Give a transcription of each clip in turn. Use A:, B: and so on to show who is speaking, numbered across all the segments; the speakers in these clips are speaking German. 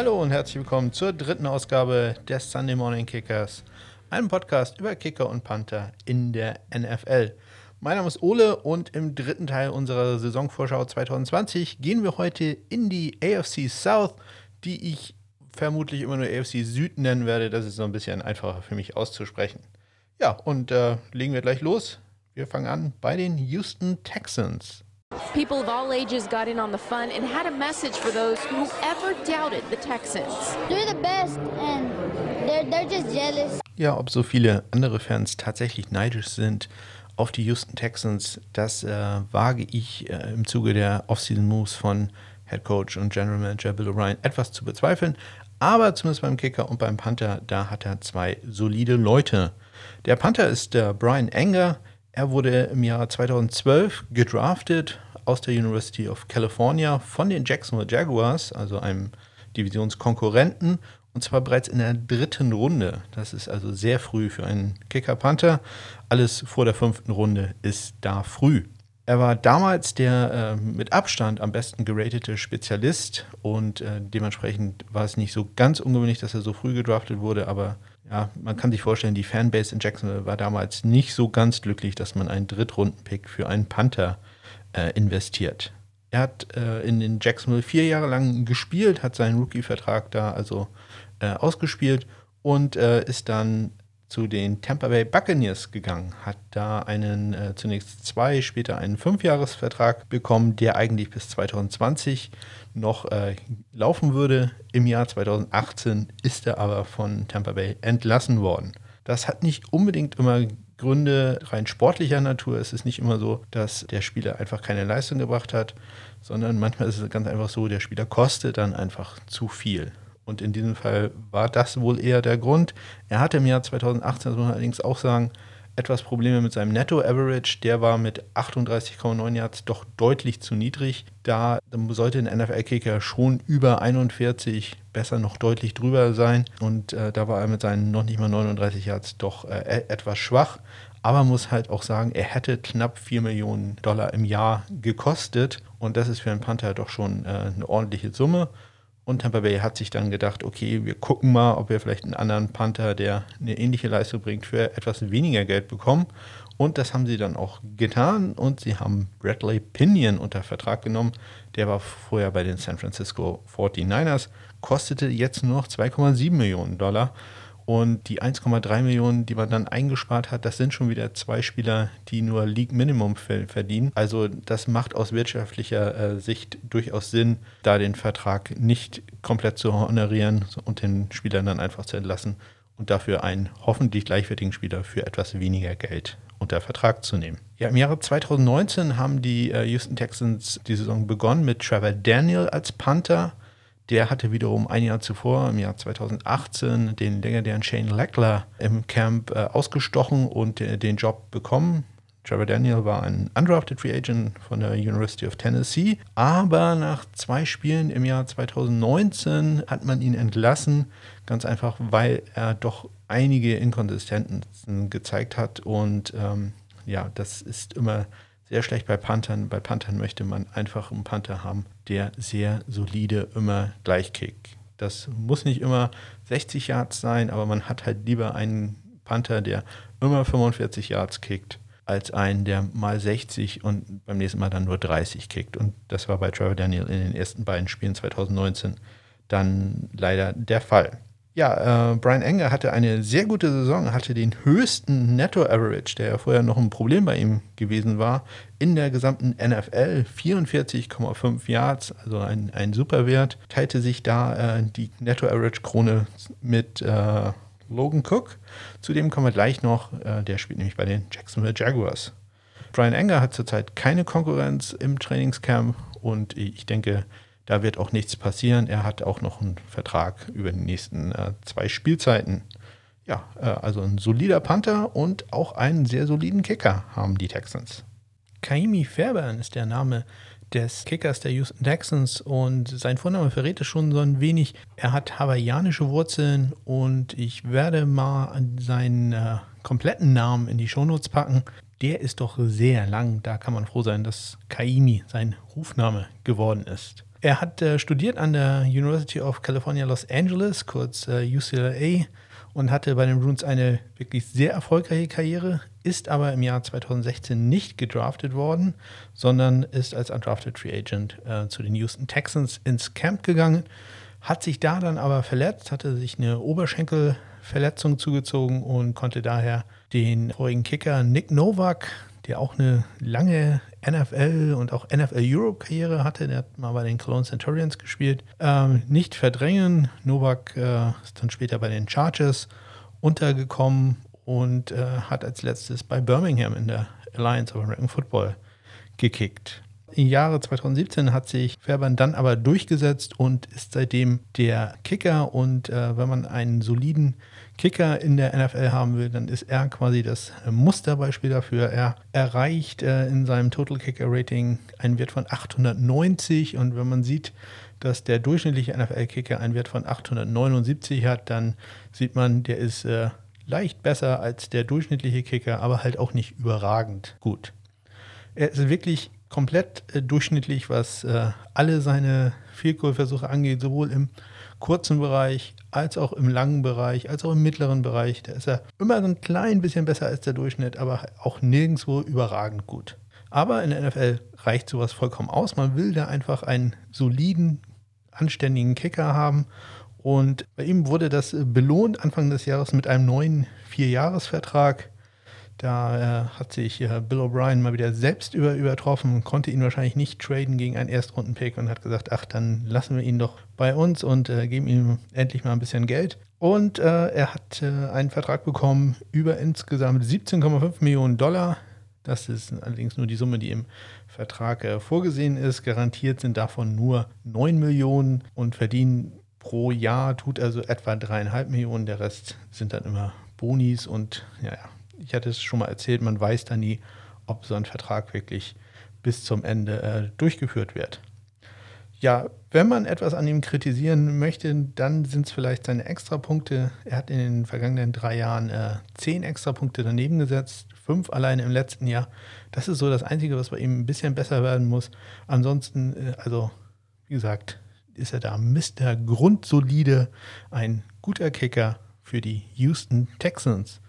A: Hallo und herzlich willkommen zur dritten Ausgabe des Sunday Morning Kickers, einem Podcast über Kicker und Panther in der NFL. Mein Name ist Ole und im dritten Teil unserer Saisonvorschau 2020 gehen wir heute in die AFC South, die ich vermutlich immer nur AFC Süd nennen werde. Das ist so ein bisschen einfacher für mich auszusprechen. Ja, und äh, legen wir gleich los. Wir fangen an bei den Houston Texans.
B: People of all ages got in on the fun and had a message for those who ever doubted the Texans.
C: They're the best and they're, they're just jealous.
A: Ja, ob so viele andere Fans tatsächlich neidisch sind auf die Houston Texans, das äh, wage ich äh, im Zuge der Offseason Moves von Head Coach und General Manager Bill O'Brien etwas zu bezweifeln. Aber zumindest beim Kicker und beim Panther, da hat er zwei solide Leute. Der Panther ist der Brian Enger. Er wurde im Jahr 2012 gedraftet aus der University of California von den Jacksonville Jaguars, also einem Divisionskonkurrenten, und zwar bereits in der dritten Runde. Das ist also sehr früh für einen Kicker-Panther. Alles vor der fünften Runde ist da früh. Er war damals der äh, mit Abstand am besten geratete Spezialist und äh, dementsprechend war es nicht so ganz ungewöhnlich, dass er so früh gedraftet wurde, aber ja, man kann sich vorstellen, die Fanbase in Jacksonville war damals nicht so ganz glücklich, dass man einen Drittrunden-Pick für einen Panther äh, investiert. Er hat äh, in den Jacksonville vier Jahre lang gespielt, hat seinen Rookie-Vertrag da also äh, ausgespielt und äh, ist dann zu den Tampa Bay Buccaneers gegangen, hat da einen äh, zunächst zwei, später einen Fünfjahresvertrag bekommen, der eigentlich bis 2020 noch äh, laufen würde. Im Jahr 2018 ist er aber von Tampa Bay entlassen worden. Das hat nicht unbedingt immer Gründe rein sportlicher Natur. Es ist nicht immer so, dass der Spieler einfach keine Leistung gebracht hat, sondern manchmal ist es ganz einfach so, der Spieler kostet dann einfach zu viel. Und in diesem Fall war das wohl eher der Grund. Er hatte im Jahr 2018, das muss man allerdings auch sagen, etwas Probleme mit seinem Netto-Average. Der war mit 38,9 Yards doch deutlich zu niedrig. Da sollte ein NFL-Kicker schon über 41, besser noch deutlich drüber sein. Und äh, da war er mit seinen noch nicht mal 39 Yards doch äh, etwas schwach. Aber muss halt auch sagen, er hätte knapp 4 Millionen Dollar im Jahr gekostet. Und das ist für einen Panther doch schon äh, eine ordentliche Summe. Und Tampa Bay hat sich dann gedacht, okay, wir gucken mal, ob wir vielleicht einen anderen Panther, der eine ähnliche Leistung bringt, für etwas weniger Geld bekommen. Und das haben sie dann auch getan und sie haben Bradley Pinion unter Vertrag genommen. Der war vorher bei den San Francisco 49ers, kostete jetzt nur noch 2,7 Millionen Dollar. Und die 1,3 Millionen, die man dann eingespart hat, das sind schon wieder zwei Spieler, die nur League Minimum verdienen. Also das macht aus wirtschaftlicher äh, Sicht durchaus Sinn, da den Vertrag nicht komplett zu honorieren und den Spielern dann einfach zu entlassen und dafür einen hoffentlich gleichwertigen Spieler für etwas weniger Geld unter Vertrag zu nehmen. Ja, im Jahre 2019 haben die äh, Houston Texans die Saison begonnen mit Trevor Daniel als Panther. Der hatte wiederum ein Jahr zuvor, im Jahr 2018, den legendären Shane Leckler im Camp äh, ausgestochen und äh, den Job bekommen. Trevor Daniel war ein undrafted Free Agent von der University of Tennessee, aber nach zwei Spielen im Jahr 2019 hat man ihn entlassen, ganz einfach, weil er doch einige Inkonsistenzen gezeigt hat und ähm, ja, das ist immer sehr schlecht bei Panthern. Bei Panthern möchte man einfach einen Panther haben, der sehr solide immer gleich kickt. Das muss nicht immer 60 Yards sein, aber man hat halt lieber einen Panther, der immer 45 Yards kickt, als einen, der mal 60 und beim nächsten Mal dann nur 30 kickt. Und das war bei Trevor Daniel in den ersten beiden Spielen 2019 dann leider der Fall. Ja, äh, Brian Enger hatte eine sehr gute Saison, hatte den höchsten Netto-Average, der ja vorher noch ein Problem bei ihm gewesen war, in der gesamten NFL. 44,5 Yards, also ein, ein super Wert. Teilte sich da äh, die Netto-Average-Krone mit äh, Logan Cook. Zudem kommen wir gleich noch, äh, der spielt nämlich bei den Jacksonville Jaguars. Brian Enger hat zurzeit keine Konkurrenz im Trainingscamp und ich denke, da wird auch nichts passieren. Er hat auch noch einen Vertrag über die nächsten äh, zwei Spielzeiten. Ja, äh, also ein solider Panther und auch einen sehr soliden Kicker haben die Texans. Kaimi Fairbairn ist der Name des Kickers der Houston Texans und sein Vorname verrät es schon so ein wenig. Er hat hawaiianische Wurzeln und ich werde mal seinen äh, kompletten Namen in die Shownotes packen. Der ist doch sehr lang. Da kann man froh sein, dass Kaimi sein Rufname geworden ist. Er hat äh, studiert an der University of California Los Angeles, kurz äh, UCLA, und hatte bei den Bruins eine wirklich sehr erfolgreiche Karriere, ist aber im Jahr 2016 nicht gedraftet worden, sondern ist als undrafted Free Agent äh, zu den Houston Texans ins Camp gegangen, hat sich da dann aber verletzt, hatte sich eine Oberschenkelverletzung zugezogen und konnte daher den vorigen Kicker Nick Novak, der auch eine lange NFL und auch NFL Europe Karriere hatte, der hat mal bei den Cologne Centurions gespielt, ähm, nicht verdrängen. Novak äh, ist dann später bei den Chargers untergekommen und äh, hat als letztes bei Birmingham in der Alliance of American Football gekickt. Im Jahre 2017 hat sich Fairbairn dann aber durchgesetzt und ist seitdem der Kicker. Und äh, wenn man einen soliden Kicker in der NFL haben will, dann ist er quasi das Musterbeispiel dafür. Er erreicht äh, in seinem Total Kicker Rating einen Wert von 890 und wenn man sieht, dass der durchschnittliche NFL-Kicker einen Wert von 879 hat, dann sieht man, der ist äh, leicht besser als der durchschnittliche Kicker, aber halt auch nicht überragend gut. Er ist wirklich komplett äh, durchschnittlich, was äh, alle seine Field-Goal-Versuche angeht, sowohl im kurzen Bereich als auch im langen Bereich, als auch im mittleren Bereich. Da ist er immer so ein klein bisschen besser als der Durchschnitt, aber auch nirgendwo überragend gut. Aber in der NFL reicht sowas vollkommen aus. Man will da einfach einen soliden, anständigen Kicker haben und bei ihm wurde das belohnt Anfang des Jahres mit einem neuen Vierjahresvertrag. Da äh, hat sich äh, Bill O'Brien mal wieder selbst über, übertroffen, konnte ihn wahrscheinlich nicht traden gegen einen Erstrundenpick und hat gesagt, ach, dann lassen wir ihn doch bei uns und äh, geben ihm endlich mal ein bisschen Geld. Und äh, er hat äh, einen Vertrag bekommen über insgesamt 17,5 Millionen Dollar. Das ist allerdings nur die Summe, die im Vertrag äh, vorgesehen ist. Garantiert sind davon nur 9 Millionen und verdienen pro Jahr tut also etwa dreieinhalb Millionen. Der Rest sind dann immer Bonis und ja, ich hatte es schon mal erzählt, man weiß dann nie, ob so ein Vertrag wirklich bis zum Ende äh, durchgeführt wird. Ja, wenn man etwas an ihm kritisieren möchte, dann sind es vielleicht seine Extrapunkte. Er hat in den vergangenen drei Jahren äh, zehn Extrapunkte daneben gesetzt, fünf alleine im letzten Jahr. Das ist so das Einzige, was bei ihm ein bisschen besser werden muss. Ansonsten, äh, also wie gesagt, ist er da Mr. Grundsolide, ein guter Kicker für die Houston Texans.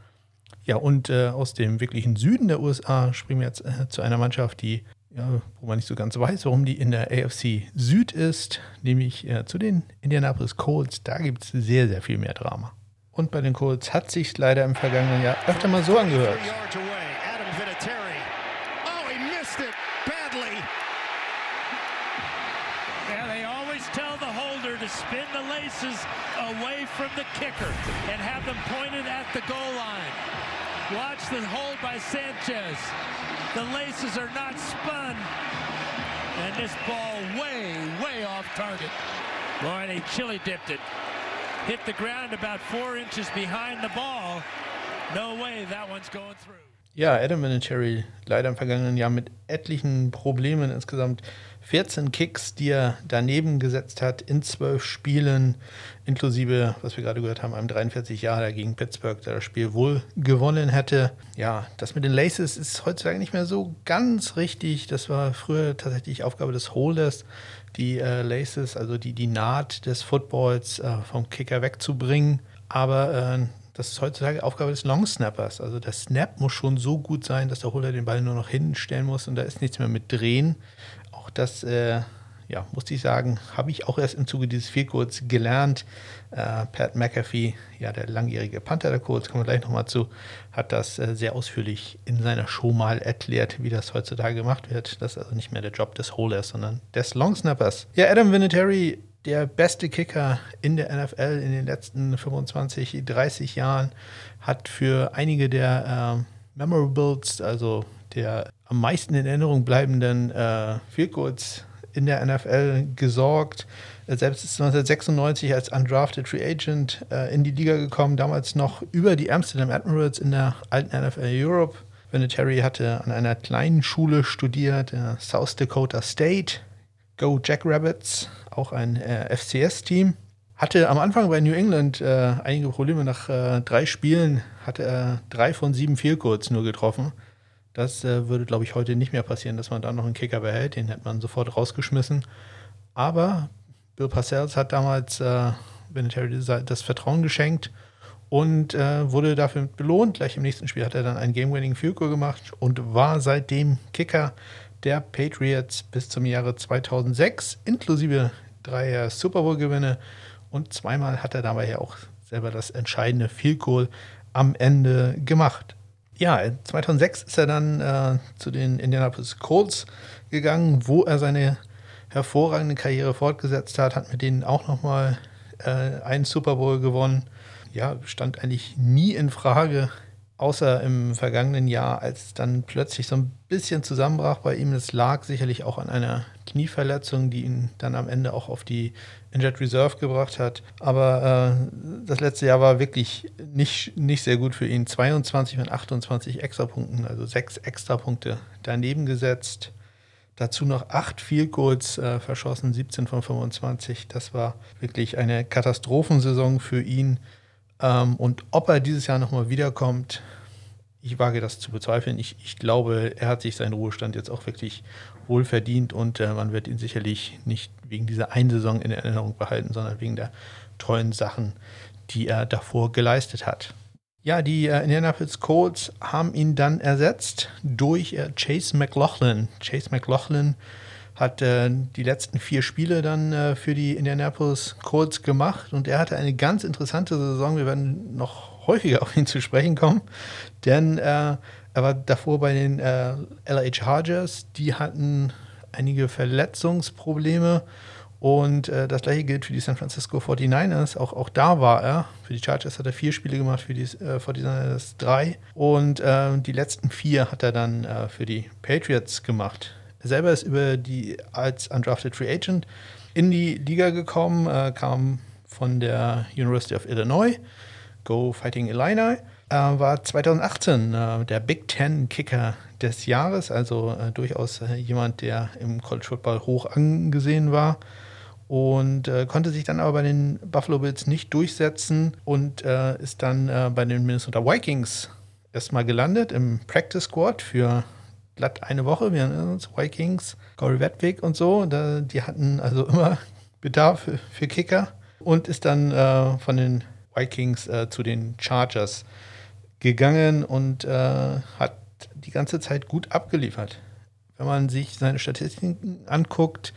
A: Ja, und äh, aus dem wirklichen Süden der USA springen wir jetzt äh, zu einer Mannschaft, die, ja, wo man nicht so ganz weiß, warum die in der AFC Süd ist, nämlich äh, zu den Indianapolis Colts. Da gibt es sehr, sehr viel mehr Drama. Und bei den Colts hat sich leider im vergangenen Jahr öfter mal so angehört. spin the laces away from the kicker and have them pointed The hold by Sanchez. The laces are not spun. And this ball way, way off target. Boy, they chili dipped it. Hit the ground about four inches behind the ball. No way that one's going through. Ja, Adam Vinatieri leider im vergangenen Jahr mit etlichen Problemen insgesamt 14 Kicks, die er daneben gesetzt hat in zwölf Spielen, inklusive, was wir gerade gehört haben, einem 43 Jahre gegen Pittsburgh, der das Spiel wohl gewonnen hätte. Ja, das mit den Laces ist heutzutage nicht mehr so ganz richtig. Das war früher tatsächlich Aufgabe des Holders, die äh, Laces, also die, die Naht des Footballs äh, vom Kicker wegzubringen. Aber äh, das ist heutzutage Aufgabe des Long Snappers. Also der Snap muss schon so gut sein, dass der Holder den Ball nur noch hinstellen muss und da ist nichts mehr mit Drehen das, äh, ja, musste ich sagen, habe ich auch erst im Zuge dieses Vielkurz gelernt. Äh, Pat McAfee, ja, der langjährige Panther der Colts, kommen wir gleich nochmal zu, hat das äh, sehr ausführlich in seiner Show mal erklärt, wie das heutzutage gemacht wird. Das ist also nicht mehr der Job des Holders, sondern des Longsnappers. Ja, Adam Vinatieri, der beste Kicker in der NFL in den letzten 25, 30 Jahren, hat für einige der äh, Memorables, also der am meisten in Erinnerung bleibenden äh, Field in der NFL gesorgt. Selbst ist 1996 als undrafted Free Agent äh, in die Liga gekommen, damals noch über die Amsterdam Admirals in der alten NFL Europe. Vinatieri hatte an einer kleinen Schule studiert, äh, South Dakota State. Go Jackrabbits, auch ein äh, FCS-Team. Hatte am Anfang bei New England äh, einige Probleme. Nach äh, drei Spielen hatte er drei von sieben Goals nur getroffen. Das äh, würde, glaube ich, heute nicht mehr passieren, dass man da noch einen Kicker behält. Den hätte man sofort rausgeschmissen. Aber Bill Parcells hat damals äh, Vinatieri das Vertrauen geschenkt und äh, wurde dafür belohnt. Gleich im nächsten Spiel hat er dann ein Game-Winning Field Goal gemacht und war seitdem Kicker der Patriots bis zum Jahre 2006, inklusive drei Super Bowl-Gewinne und zweimal hat er dabei ja auch selber das entscheidende Field Goal am Ende gemacht. Ja, 2006 ist er dann äh, zu den Indianapolis Colts gegangen, wo er seine hervorragende Karriere fortgesetzt hat, hat mit denen auch nochmal äh, einen Super Bowl gewonnen. Ja, stand eigentlich nie in Frage, außer im vergangenen Jahr, als dann plötzlich so ein bisschen zusammenbrach bei ihm. Es lag sicherlich auch an einer Knieverletzung, die ihn dann am Ende auch auf die Injured Reserve gebracht hat. Aber äh, das letzte Jahr war wirklich nicht, nicht sehr gut für ihn. 22 von 28 Extrapunkten, also sechs Extrapunkte daneben gesetzt. Dazu noch acht Field Goals äh, verschossen, 17 von 25. Das war wirklich eine Katastrophensaison für ihn. Ähm, und ob er dieses Jahr nochmal wiederkommt, ich wage das zu bezweifeln. Ich, ich glaube, er hat sich seinen Ruhestand jetzt auch wirklich wohl verdient und äh, man wird ihn sicherlich nicht wegen dieser einen Saison in Erinnerung behalten, sondern wegen der tollen Sachen, die er davor geleistet hat. Ja, die äh, Indianapolis Colts haben ihn dann ersetzt durch äh, Chase McLaughlin. Chase McLaughlin hat äh, die letzten vier Spiele dann äh, für die Indianapolis Colts gemacht und er hatte eine ganz interessante Saison. Wir werden noch häufiger auf ihn zu sprechen kommen, denn äh, er war davor bei den äh, LA Chargers. Die hatten einige Verletzungsprobleme und äh, das gleiche gilt für die San Francisco 49ers. Auch, auch da war er. Für die Chargers hat er vier Spiele gemacht, für die äh, 49ers drei. Und äh, die letzten vier hat er dann äh, für die Patriots gemacht. Er selber ist über die als undrafted Free Agent in die Liga gekommen, äh, kam von der University of Illinois, Go Fighting Illini. War 2018 äh, der Big Ten Kicker des Jahres, also durchaus jemand, der im College Football hoch angesehen war und äh, konnte sich dann aber bei den Buffalo Bills nicht durchsetzen und äh, ist dann äh, bei den Minnesota Vikings erstmal gelandet im Practice Squad für glatt eine Woche. Wir erinnern uns, Vikings, Corey Wedwig und so, da, die hatten also immer Bedarf für, für Kicker und ist dann äh, von den Vikings äh, zu den Chargers gegangen und äh, hat die ganze Zeit gut abgeliefert. Wenn man sich seine Statistiken anguckt,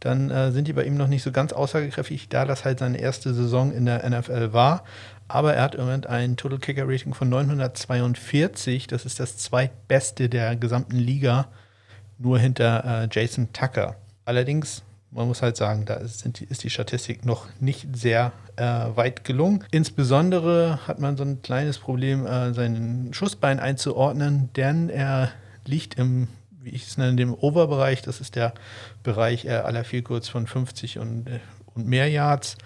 A: dann äh, sind die bei ihm noch nicht so ganz aussagekräftig, da das halt seine erste Saison in der NFL war. Aber er hat im Moment ein Total Kicker Rating von 942. Das ist das zweitbeste der gesamten Liga, nur hinter äh, Jason Tucker. Allerdings, man muss halt sagen, da ist, die, ist die Statistik noch nicht sehr äh, weit gelungen. Insbesondere hat man so ein kleines Problem, äh, seinen Schussbein einzuordnen, denn er liegt im wie ich es nenne, dem Overbereich. Das ist der Bereich äh, aller Vielkurz von 50 und, äh, und mehr Yards.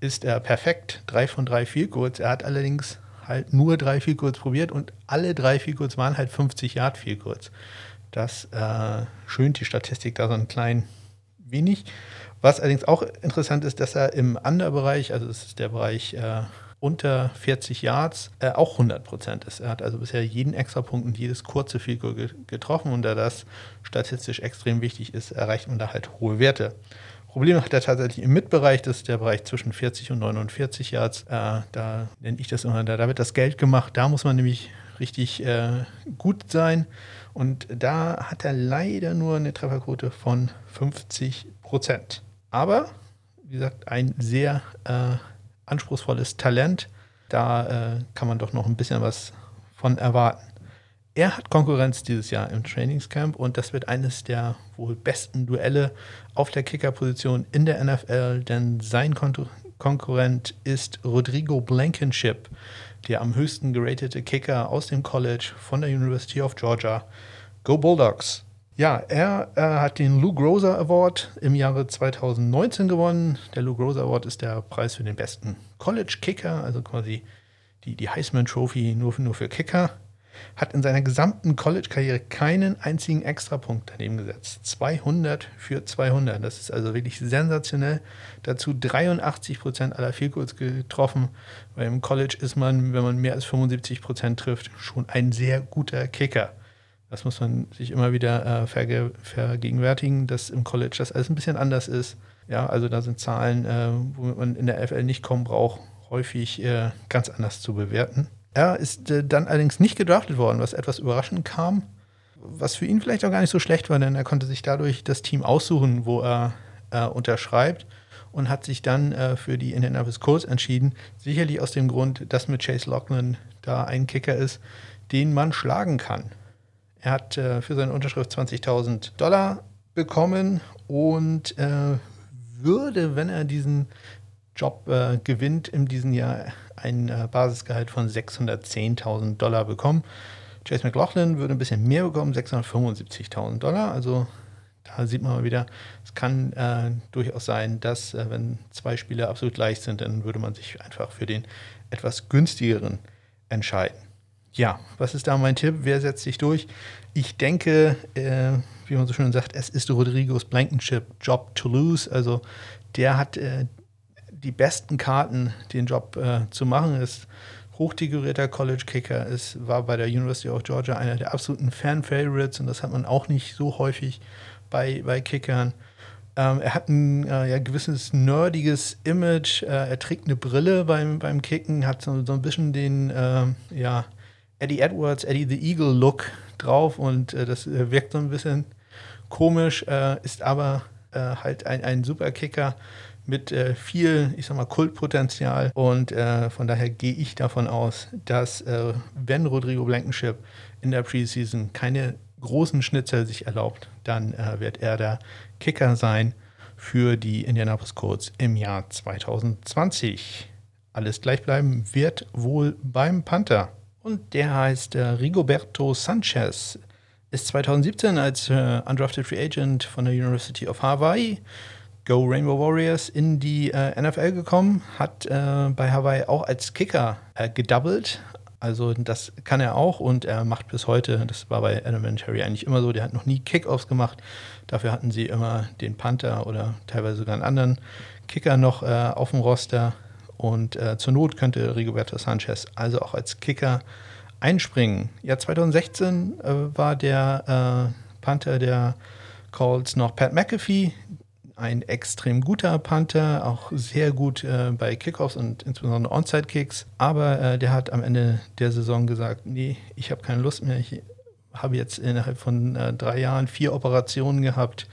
A: Ist er perfekt. Drei von drei Vielkurz. Er hat allerdings halt nur drei Vielkurz probiert und alle drei Vielkurz waren halt 50 Yard Vielkurz. Das äh, schönt die Statistik da so ein klein wenig. Was allerdings auch interessant ist, dass er im Underbereich, also das ist der Bereich äh, unter 40 Yards äh, auch 100 Prozent ist. Er hat also bisher jeden Extrapunkt und jedes kurze Field Goal getroffen und da das statistisch extrem wichtig ist, erreicht man da halt hohe Werte. Probleme hat er tatsächlich im Mitbereich, das ist der Bereich zwischen 40 und 49 Yards. Äh, da nenne ich das immer, da, da, wird das Geld gemacht. Da muss man nämlich richtig äh, gut sein. Und da hat er leider nur eine Trefferquote von 50 Prozent. Aber, wie gesagt, ein sehr äh, anspruchsvolles Talent. Da äh, kann man doch noch ein bisschen was von erwarten. Er hat Konkurrenz dieses Jahr im Trainingscamp und das wird eines der wohl besten Duelle auf der Kickerposition in der NFL, denn sein Kon Konkurrent ist Rodrigo Blankenship, der am höchsten geratete Kicker aus dem College von der University of Georgia. Go Bulldogs! Ja, er äh, hat den Lou Groza Award im Jahre 2019 gewonnen. Der Lou Groza Award ist der Preis für den besten College Kicker, also quasi die, die Heisman Trophy nur, nur für Kicker. Hat in seiner gesamten College-Karriere keinen einzigen Extrapunkt daneben gesetzt. 200 für 200. Das ist also wirklich sensationell. Dazu 83 Prozent aller Vielkurz getroffen. Weil im College ist man, wenn man mehr als 75 Prozent trifft, schon ein sehr guter Kicker. Das muss man sich immer wieder äh, verge vergegenwärtigen, dass im College das alles ein bisschen anders ist. Ja, also da sind Zahlen, äh, wo man in der FL nicht kommen braucht, häufig äh, ganz anders zu bewerten. Er ist äh, dann allerdings nicht gedraftet worden, was etwas überraschend kam, was für ihn vielleicht auch gar nicht so schlecht war, denn er konnte sich dadurch das Team aussuchen, wo er äh, unterschreibt und hat sich dann äh, für die Indianapolis Colts entschieden. Sicherlich aus dem Grund, dass mit Chase Lockman da ein Kicker ist, den man schlagen kann. Er hat äh, für seine Unterschrift 20.000 Dollar bekommen und äh, würde, wenn er diesen Job äh, gewinnt, in diesem Jahr ein äh, Basisgehalt von 610.000 Dollar bekommen. Chase McLaughlin würde ein bisschen mehr bekommen, 675.000 Dollar. Also da sieht man mal wieder, es kann äh, durchaus sein, dass äh, wenn zwei Spieler absolut gleich sind, dann würde man sich einfach für den etwas günstigeren entscheiden. Ja, was ist da mein Tipp? Wer setzt sich durch? Ich denke, äh, wie man so schön sagt, es ist Rodrigos Blankenship Job to lose. Also der hat äh, die besten Karten, den Job äh, zu machen. Ist hochdekorierter College Kicker, ist, war bei der University of Georgia einer der absoluten Fan-Favorites und das hat man auch nicht so häufig bei, bei Kickern. Ähm, er hat ein äh, ja, gewisses nerdiges Image. Äh, er trägt eine Brille beim, beim Kicken, hat so, so ein bisschen den äh, ja, Eddie Edwards, Eddie the Eagle Look drauf und äh, das äh, wirkt so ein bisschen komisch, äh, ist aber halt ein, ein super Kicker mit äh, viel, ich sag mal, Kultpotenzial. Und äh, von daher gehe ich davon aus, dass äh, wenn Rodrigo Blankenship in der Preseason keine großen Schnitzel sich erlaubt, dann äh, wird er der Kicker sein für die Indianapolis Colts im Jahr 2020. Alles gleich bleiben wird wohl beim Panther. Und der heißt äh, Rigoberto Sanchez. Ist 2017 als äh, Undrafted Free Agent von der University of Hawaii Go Rainbow Warriors in die äh, NFL gekommen, hat äh, bei Hawaii auch als Kicker äh, gedoubled. Also das kann er auch und er macht bis heute, das war bei Elementary eigentlich immer so, der hat noch nie Kickoffs gemacht. Dafür hatten sie immer den Panther oder teilweise sogar einen anderen Kicker noch äh, auf dem Roster. Und äh, zur Not könnte Rigoberto Sanchez also auch als Kicker einspringen. Ja, 2016 äh, war der Panther der Colts noch Pat McAfee, ein extrem guter Panther, auch sehr gut äh, bei Kickoffs und insbesondere Onside-Kicks. Aber äh, der hat am Ende der Saison gesagt, nee, ich habe keine Lust mehr. Ich habe jetzt innerhalb von äh, drei Jahren vier Operationen gehabt.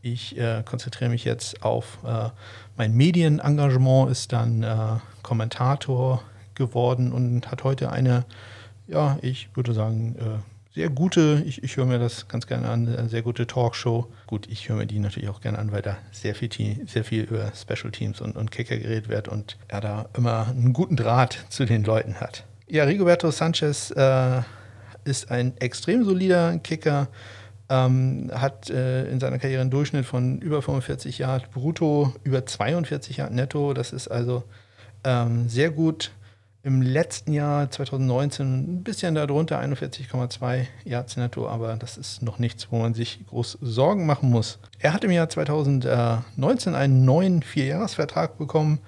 A: Ich äh, konzentriere mich jetzt auf äh, mein Medienengagement, ist dann äh, Kommentator geworden und hat heute eine, ja, ich würde sagen, sehr gute, ich, ich höre mir das ganz gerne an, eine sehr gute Talkshow. Gut, ich höre mir die natürlich auch gerne an, weil da sehr viel, sehr viel über Special Teams und, und Kicker geredet wird und er da immer einen guten Draht zu den Leuten hat. Ja, Rigoberto Sanchez äh, ist ein extrem solider Kicker, ähm, hat äh, in seiner Karriere einen Durchschnitt von über 45 Yard brutto, über 42 Yard netto. Das ist also ähm, sehr gut im letzten Jahr 2019 ein bisschen darunter, 41,2 Yards netto, aber das ist noch nichts, wo man sich groß Sorgen machen muss. Er hat im Jahr 2019 einen neuen Vierjahresvertrag bekommen,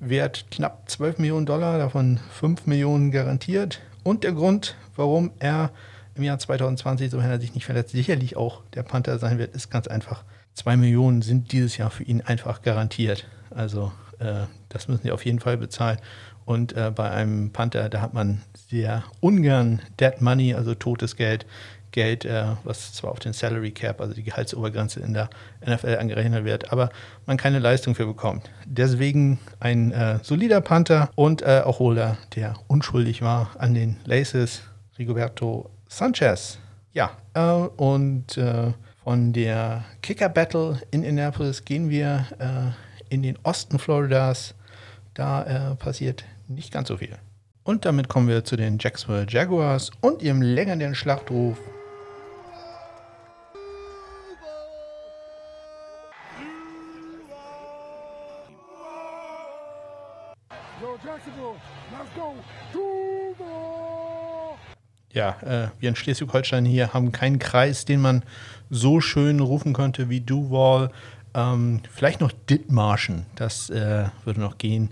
A: wert knapp 12 Millionen Dollar, davon 5 Millionen garantiert. Und der Grund, warum er im Jahr 2020, so wenn er sich nicht verletzt, sicherlich auch der Panther sein wird, ist ganz einfach. 2 Millionen sind dieses Jahr für ihn einfach garantiert. Also äh, das müssen sie auf jeden Fall bezahlen. Und äh, bei einem Panther, da hat man sehr ungern Dead Money, also totes Geld, Geld, äh, was zwar auf den Salary Cap, also die Gehaltsobergrenze in der NFL angerechnet wird, aber man keine Leistung für bekommt. Deswegen ein äh, solider Panther und äh, auch Holder, der unschuldig war an den Laces, Rigoberto Sanchez. Ja, äh, und äh, von der Kicker Battle in Indianapolis gehen wir äh, in den Osten Floridas. Da passiert nicht ganz so viel. Und damit kommen wir zu den Jacksonville Jaguars und ihrem legendären Schlachtruf. Ja, äh, wir in Schleswig-Holstein hier haben keinen Kreis, den man so schön rufen könnte wie Duval. Ähm, vielleicht noch Dithmarschen, das äh, würde noch gehen.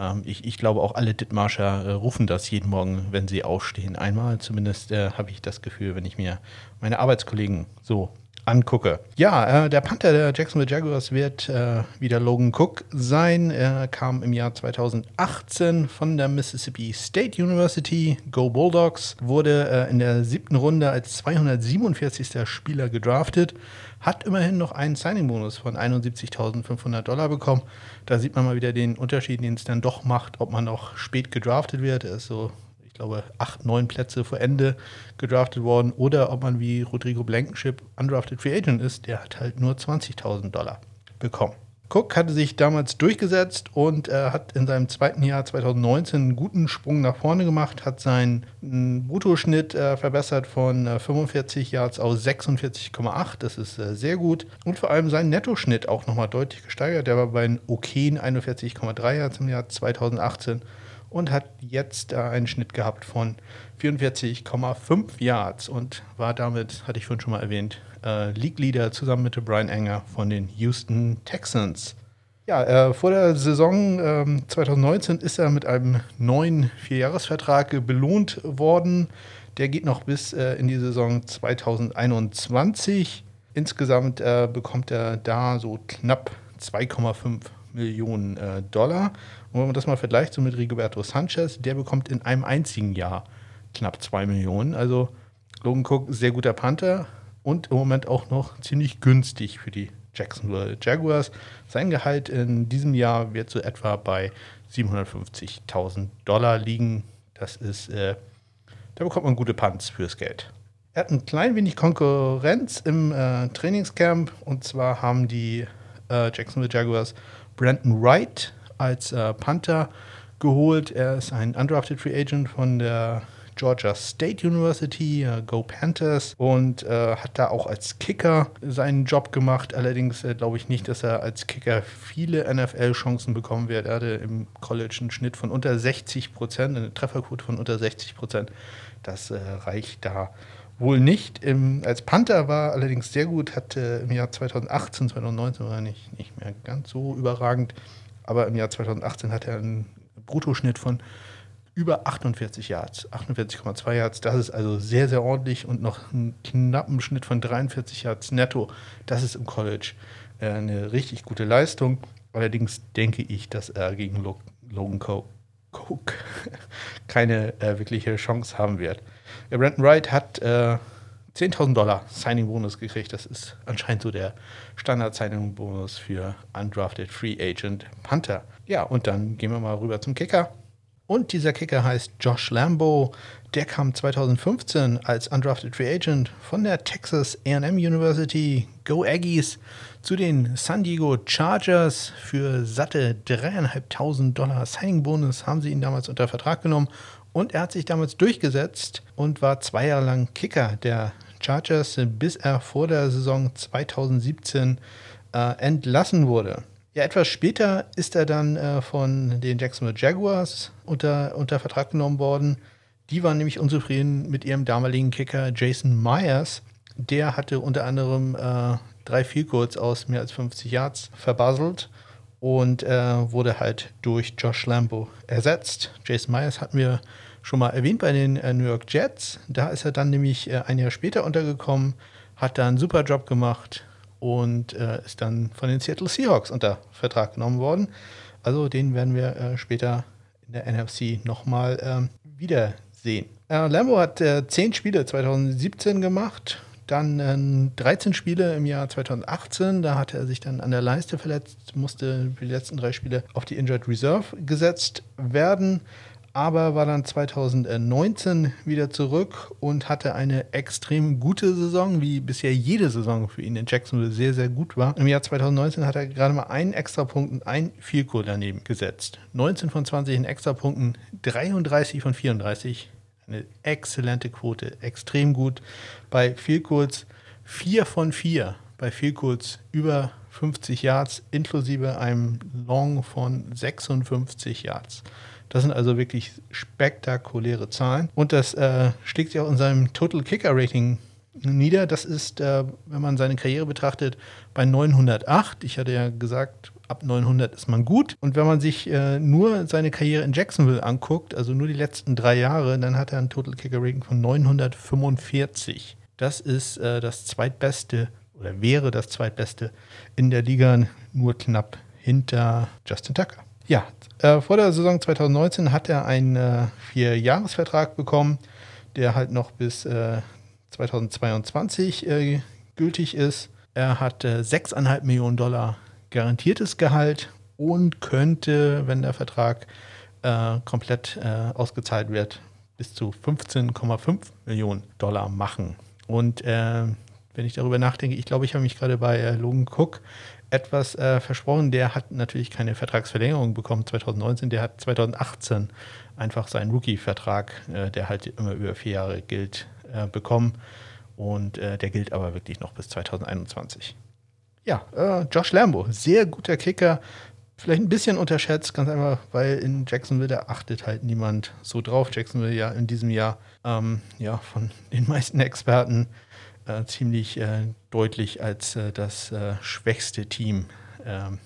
A: Ähm, ich, ich, glaube auch alle Dithmarscher äh, rufen das jeden Morgen, wenn sie aufstehen. Einmal zumindest äh, habe ich das Gefühl, wenn ich mir meine Arbeitskollegen so angucke. Ja, äh, der Panther der Jacksonville Jaguars wird äh, wieder Logan Cook sein. Er kam im Jahr 2018 von der Mississippi State University, Go Bulldogs, wurde äh, in der siebten Runde als 247. Spieler gedraftet, hat immerhin noch einen Signing-Bonus von 71.500 Dollar bekommen. Da sieht man mal wieder den Unterschied, den es dann doch macht, ob man noch spät gedraftet wird. Er ist so glaube, acht, neun Plätze vor Ende gedraftet worden. Oder ob man wie Rodrigo Blankenship undrafted Free Agent ist, der hat halt nur 20.000 Dollar bekommen. Cook hatte sich damals durchgesetzt und äh, hat in seinem zweiten Jahr 2019 einen guten Sprung nach vorne gemacht, hat seinen Bruttoschnitt äh, verbessert von äh, 45 Yards aus 46,8. Das ist äh, sehr gut. Und vor allem seinen Nettoschnitt auch nochmal deutlich gesteigert. Der war bei einem okayen 41,3 Yards im Jahr 2018 und hat jetzt äh, einen Schnitt gehabt von 44,5 Yards und war damit, hatte ich vorhin schon mal erwähnt, äh, League Leader zusammen mit Brian Enger von den Houston Texans. Ja, äh, vor der Saison ähm, 2019 ist er mit einem neuen Vierjahresvertrag belohnt worden. Der geht noch bis äh, in die Saison 2021. Insgesamt äh, bekommt er da so knapp 2,5 Millionen äh, Dollar. Und wenn man das mal vergleicht so mit Rigoberto Sanchez, der bekommt in einem einzigen Jahr knapp 2 Millionen. Also Logan Cook, sehr guter Panther und im Moment auch noch ziemlich günstig für die Jacksonville Jaguars. Sein Gehalt in diesem Jahr wird so etwa bei 750.000 Dollar liegen. Das ist, äh, da bekommt man gute Punts fürs Geld. Er hat ein klein wenig Konkurrenz im äh, Trainingscamp und zwar haben die äh, Jacksonville Jaguars Brandon Wright als äh, Panther geholt. Er ist ein undrafted Free Agent von der Georgia State University, äh, Go Panthers, und äh, hat da auch als Kicker seinen Job gemacht. Allerdings äh, glaube ich nicht, dass er als Kicker viele NFL-Chancen bekommen wird. Er hatte im College einen Schnitt von unter 60 Prozent, eine Trefferquote von unter 60 Prozent. Das reicht da wohl nicht. Im, als Panther war allerdings sehr gut, hat äh, im Jahr 2018, 2019 war nicht, nicht mehr ganz so überragend, aber im Jahr 2018 hat er einen Bruttoschnitt von über 48 Yards, 48,2 Yards. Das ist also sehr, sehr ordentlich und noch einen knappen Schnitt von 43 Yards netto. Das ist im College äh, eine richtig gute Leistung. Allerdings denke ich, dass er gegen Logan Cook keine äh, wirkliche Chance haben wird. Der Brandon Wright hat äh, 10.000 Dollar Signing-Bonus gekriegt. Das ist anscheinend so der Standard-Signing-Bonus für Undrafted Free Agent Panther. Ja, und dann gehen wir mal rüber zum Kicker. Und dieser Kicker heißt Josh Lambo. Der kam 2015 als Undrafted Free Agent von der Texas AM University Go Aggies zu den San Diego Chargers. Für satte 3.500 Dollar Signing-Bonus haben sie ihn damals unter Vertrag genommen und er hat sich damals durchgesetzt und war zwei Jahre lang Kicker der Chargers, bis er vor der Saison 2017 äh, entlassen wurde. Ja, etwas später ist er dann äh, von den Jacksonville Jaguars unter, unter Vertrag genommen worden. Die waren nämlich unzufrieden mit ihrem damaligen Kicker Jason Myers. Der hatte unter anderem äh, drei Field aus mehr als 50 Yards verbaselt und äh, wurde halt durch Josh Lambo ersetzt. Jason Myers hatten wir schon mal erwähnt bei den äh, New York Jets. Da ist er dann nämlich äh, ein Jahr später untergekommen, hat da einen super Job gemacht und äh, ist dann von den Seattle Seahawks unter Vertrag genommen worden. Also den werden wir äh, später in der NFC nochmal ähm, wiedersehen. Äh, Lambo hat äh, zehn Spiele 2017 gemacht dann äh, 13 Spiele im Jahr 2018, da hatte er sich dann an der Leiste verletzt, musste für die letzten drei Spiele auf die Injured Reserve gesetzt werden, aber war dann 2019 wieder zurück und hatte eine extrem gute Saison, wie bisher jede Saison für ihn in Jacksonville sehr, sehr gut war. Im Jahr 2019 hat er gerade mal einen Extrapunkt und ein Vielkohl daneben gesetzt. 19 von 20 in Extrapunkten, 33 von 34 eine exzellente Quote, extrem gut. Bei viel kurz 4 von 4, bei viel kurz über 50 Yards, inklusive einem Long von 56 Yards. Das sind also wirklich spektakuläre Zahlen. Und das äh, schlägt sich auch in seinem Total Kicker Rating nieder. Das ist, äh, wenn man seine Karriere betrachtet, bei 908. Ich hatte ja gesagt, ab 900 ist man gut. Und wenn man sich äh, nur seine Karriere in Jacksonville anguckt, also nur die letzten drei Jahre, dann hat er ein Total Kicker Rating von 945. Das ist äh, das zweitbeste oder wäre das zweitbeste in der Liga, nur knapp hinter Justin Tucker. Ja, äh, vor der Saison 2019 hat er einen äh, Vierjahresvertrag bekommen, der halt noch bis äh, 2022 äh, gültig ist. Er hat äh, 6,5 Millionen Dollar garantiertes Gehalt und könnte, wenn der Vertrag äh, komplett äh, ausgezahlt wird, bis zu 15,5 Millionen Dollar machen. Und äh, wenn ich darüber nachdenke, ich glaube, ich habe mich gerade bei Logan Cook etwas äh, versprochen. Der hat natürlich keine Vertragsverlängerung bekommen 2019, der hat 2018 einfach seinen Rookie-Vertrag, äh, der halt immer über vier Jahre gilt, äh, bekommen. Und äh, der gilt aber wirklich noch bis 2021. Ja, äh, Josh Lambo, sehr guter Kicker. Vielleicht ein bisschen unterschätzt, ganz einfach, weil in Jacksonville, da achtet halt niemand so drauf. Jacksonville ja in diesem Jahr ähm, ja, von den meisten Experten äh, ziemlich äh, deutlich als äh, das äh, schwächste Team ähm,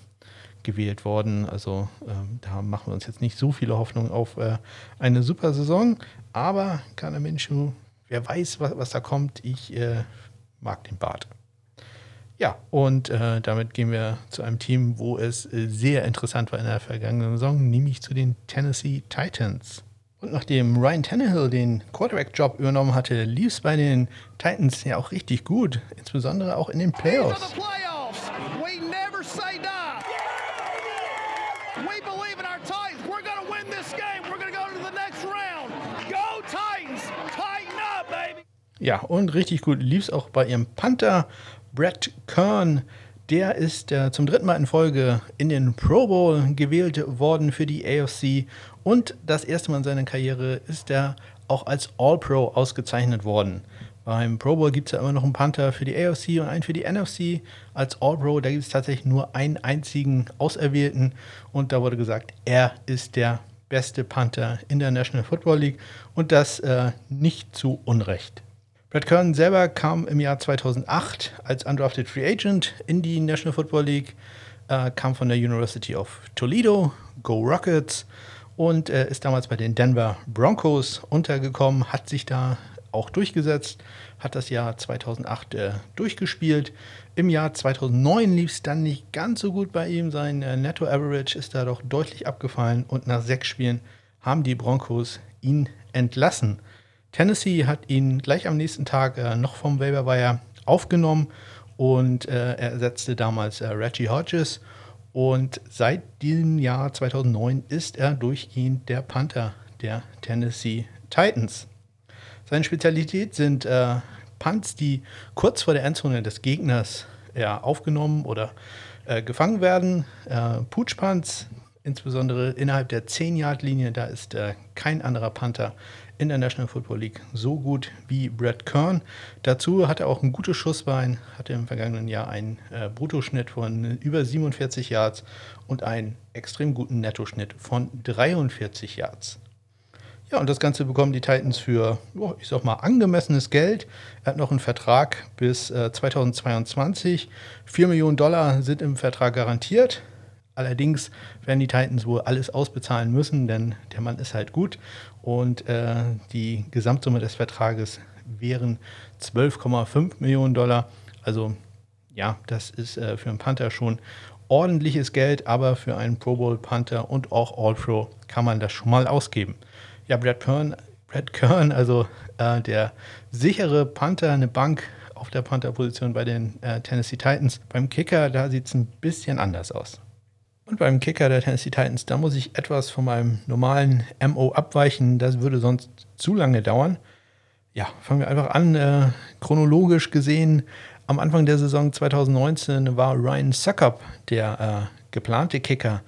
A: gewählt worden. Also ähm, da machen wir uns jetzt nicht so viele Hoffnungen auf eine super Saison. Aber Kana Minshew, wer weiß, was, was da kommt. Ich mag den Bart. Ja, und äh, damit gehen wir zu einem Team, wo es sehr interessant war in der vergangenen Saison, nämlich zu den Tennessee Titans. Und nachdem Ryan Tannehill den Quarterback-Job übernommen hatte, lief es bei den Titans ja auch richtig gut, insbesondere auch in den Playoffs. Ja, und richtig gut lief es auch bei ihrem Panther Brett Kern. Der ist äh, zum dritten Mal in Folge in den Pro Bowl gewählt worden für die AFC und das erste Mal in seiner Karriere ist er auch als All-Pro ausgezeichnet worden. Beim Pro Bowl gibt es ja immer noch einen Panther für die AFC und einen für die NFC. Als All-Pro, da gibt es tatsächlich nur einen einzigen Auserwählten und da wurde gesagt, er ist der beste Panther in der National Football League und das äh, nicht zu Unrecht. Brad Kern selber kam im Jahr 2008 als undrafted Free Agent in die National Football League, äh, kam von der University of Toledo, Go Rockets und äh, ist damals bei den Denver Broncos untergekommen, hat sich da auch durchgesetzt, hat das Jahr 2008 äh, durchgespielt. Im Jahr 2009 lief es dann nicht ganz so gut bei ihm. Sein äh, Netto Average ist da doch deutlich abgefallen und nach sechs Spielen haben die Broncos ihn entlassen. Tennessee hat ihn gleich am nächsten Tag äh, noch vom Waiver aufgenommen und äh, er ersetzte damals äh, Reggie Hodges. Und seit diesem Jahr 2009 ist er durchgehend der Panther der Tennessee Titans. Seine Spezialität sind äh, Punts, die kurz vor der Endzone des Gegners ja, aufgenommen oder äh, gefangen werden. Äh, Pooch Punts, insbesondere innerhalb der 10-Yard-Linie, da ist äh, kein anderer Panther in der National Football League so gut wie Brad Kern. Dazu hat er auch ein gutes Schussbein, hatte im vergangenen Jahr einen äh, Bruttoschnitt von über 47 Yards und einen extrem guten Nettoschnitt von 43 Yards. Ja, und das Ganze bekommen die Titans für, oh, ich sag mal, angemessenes Geld. Er hat noch einen Vertrag bis äh, 2022. 4 Millionen Dollar sind im Vertrag garantiert. Allerdings werden die Titans wohl alles ausbezahlen müssen, denn der Mann ist halt gut und äh, die Gesamtsumme des Vertrages wären 12,5 Millionen Dollar. Also ja, das ist äh, für einen Panther schon ordentliches Geld, aber für einen Pro Bowl Panther und auch All-Pro kann man das schon mal ausgeben. Ja, Brad Kern, Brad Kern also äh, der sichere Panther, eine Bank auf der Panther-Position bei den äh, Tennessee Titans. Beim Kicker, da sieht es ein bisschen anders aus. Und beim Kicker der Tennessee Titans, da muss ich etwas von meinem normalen MO abweichen. Das würde sonst zu lange dauern. Ja, fangen wir einfach an. Äh, chronologisch gesehen, am Anfang der Saison 2019 war Ryan Suckup der äh, geplante Kicker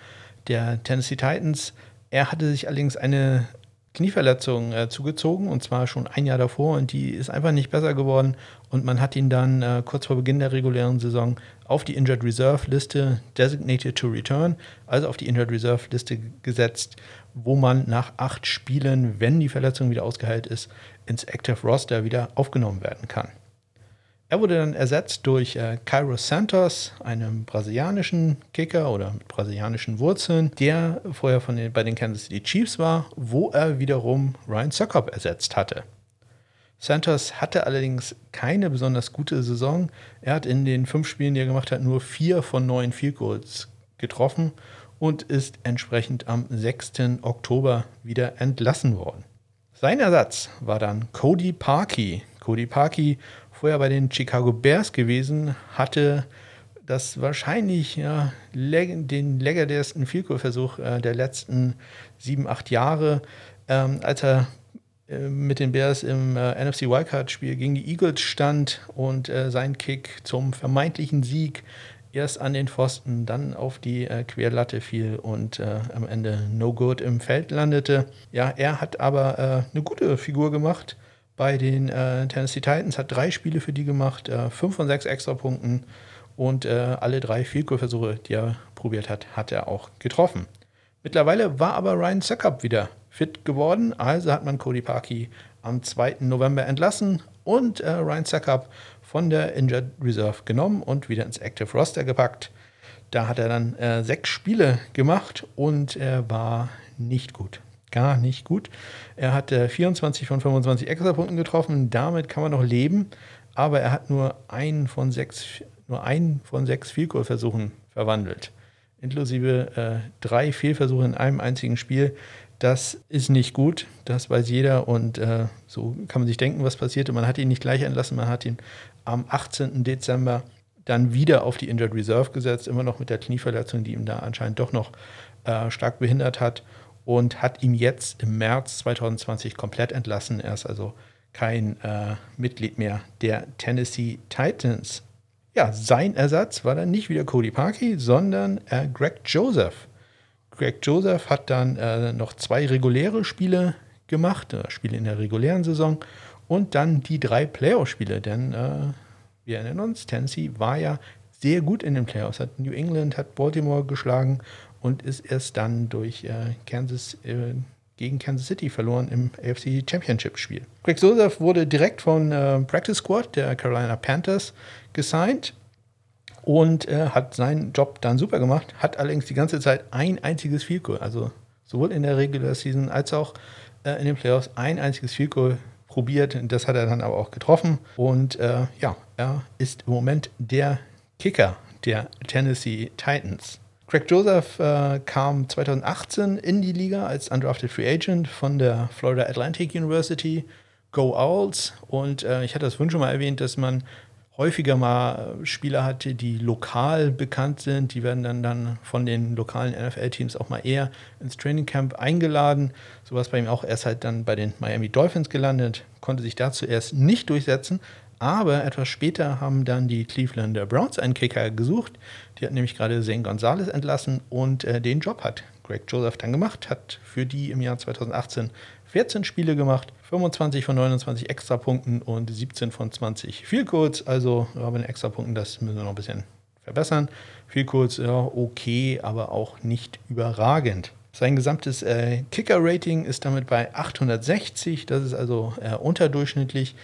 A: der Tennessee Titans. Er hatte sich allerdings eine Knieverletzung äh, zugezogen und zwar schon ein Jahr davor und die ist einfach nicht besser geworden und man hat ihn dann äh, kurz vor Beginn der regulären Saison auf die Injured Reserve Liste Designated to Return, also auf die Injured Reserve Liste gesetzt, wo man nach acht Spielen, wenn die Verletzung wieder ausgeheilt ist, ins Active Roster wieder aufgenommen werden kann. Er wurde dann ersetzt durch äh, Cairo Santos, einem brasilianischen Kicker oder mit brasilianischen Wurzeln, der vorher von den, bei den Kansas City Chiefs war, wo er wiederum Ryan Suckup ersetzt hatte. Santos hatte allerdings keine besonders gute Saison. Er hat in den fünf Spielen, die er gemacht hat, nur vier von neun Field Goals getroffen und ist entsprechend am 6. Oktober wieder entlassen worden. Sein Ersatz war dann Cody Parkey. Cody Parkey, vorher bei den Chicago Bears gewesen, hatte das wahrscheinlich ja, den legendärsten Vielkurversuch äh, der letzten sieben, acht Jahre, ähm, als er äh, mit den Bears im äh, NFC Wildcard-Spiel gegen die Eagles stand und äh, sein Kick zum vermeintlichen Sieg erst an den Pfosten, dann auf die äh, Querlatte fiel und äh, am Ende no good im Feld landete. Ja, er hat aber äh, eine gute Figur gemacht bei den Tennessee Titans, hat drei Spiele für die gemacht, fünf von sechs Extrapunkten und alle drei Field-Goal-Versuche, die er probiert hat, hat er auch getroffen. Mittlerweile war aber Ryan Suckup wieder fit geworden, also hat man Cody Parkey am 2. November entlassen und Ryan Suckup von der Injured Reserve genommen und wieder ins Active Roster gepackt. Da hat er dann äh, sechs Spiele gemacht und er war nicht gut. Gar nicht gut. Er hat äh, 24 von 25 Extrapunkten getroffen. Damit kann man noch leben. Aber er hat nur einen von sechs, nur einen von sechs Vielkohlversuchen verwandelt. Inklusive äh, drei Fehlversuche in einem einzigen Spiel. Das ist nicht gut, das weiß jeder und äh, so kann man sich denken, was passierte. Man hat ihn nicht gleich entlassen, man hat ihn am 18. Dezember dann wieder auf die Injured Reserve gesetzt, immer noch mit der Knieverletzung, die ihn da anscheinend doch noch äh, stark behindert hat und hat ihn jetzt im März 2020 komplett entlassen. Er ist also kein äh, Mitglied mehr der Tennessee Titans. Ja, sein Ersatz war dann nicht wieder Cody Parkey, sondern äh, Greg Joseph. Greg Joseph hat dann äh, noch zwei reguläre Spiele gemacht, äh, Spiele in der regulären Saison und dann die drei Playoff-Spiele, denn äh, wir erinnern uns, Tennessee war ja sehr gut in den Playoffs, hat New England, hat Baltimore geschlagen und ist erst dann durch äh, Kansas äh, gegen Kansas City verloren im AFC Championship Spiel. Greg Joseph wurde direkt von äh, Practice Squad der Carolina Panthers gesigned und äh, hat seinen Job dann super gemacht, hat allerdings die ganze Zeit ein einziges Field Goal, also sowohl in der Regular Season als auch äh, in den Playoffs ein einziges Field Goal probiert. Das hat er dann aber auch getroffen und äh, ja, er ist im Moment der Kicker der Tennessee Titans. Craig Joseph äh, kam 2018 in die Liga als undrafted Free Agent von der Florida Atlantic University. Go Owls. Und äh, ich hatte das vorhin schon mal erwähnt, dass man häufiger mal äh, Spieler hatte, die lokal bekannt sind. Die werden dann, dann von den lokalen NFL-Teams auch mal eher ins Trainingcamp eingeladen. So was bei ihm auch. erst halt dann bei den Miami Dolphins gelandet, konnte sich da zuerst nicht durchsetzen. Aber etwas später haben dann die Cleveland Browns einen Kicker gesucht. Die hat nämlich gerade Zane Gonzalez entlassen und äh, den Job hat Greg Joseph dann gemacht, hat für die im Jahr 2018 14 Spiele gemacht, 25 von 29 Extrapunkten und 17 von 20 viel kurz. Also ja, bei den Extrapunkten, das müssen wir noch ein bisschen verbessern. Viel kurz, ja, okay, aber auch nicht überragend. Sein gesamtes äh, Kicker-Rating ist damit bei 860. Das ist also äh, unterdurchschnittlich.